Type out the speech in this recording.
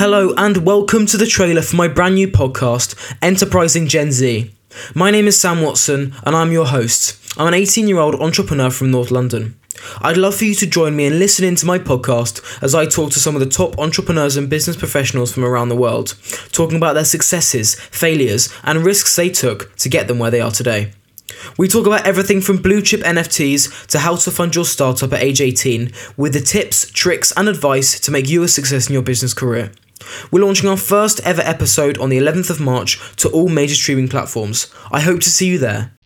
Hello, and welcome to the trailer for my brand new podcast, Enterprising Gen Z. My name is Sam Watson, and I'm your host. I'm an 18 year old entrepreneur from North London. I'd love for you to join me and listen into my podcast as I talk to some of the top entrepreneurs and business professionals from around the world, talking about their successes, failures, and risks they took to get them where they are today. We talk about everything from blue chip NFTs to how to fund your startup at age 18 with the tips, tricks, and advice to make you a success in your business career. We're launching our first ever episode on the 11th of March to all major streaming platforms. I hope to see you there.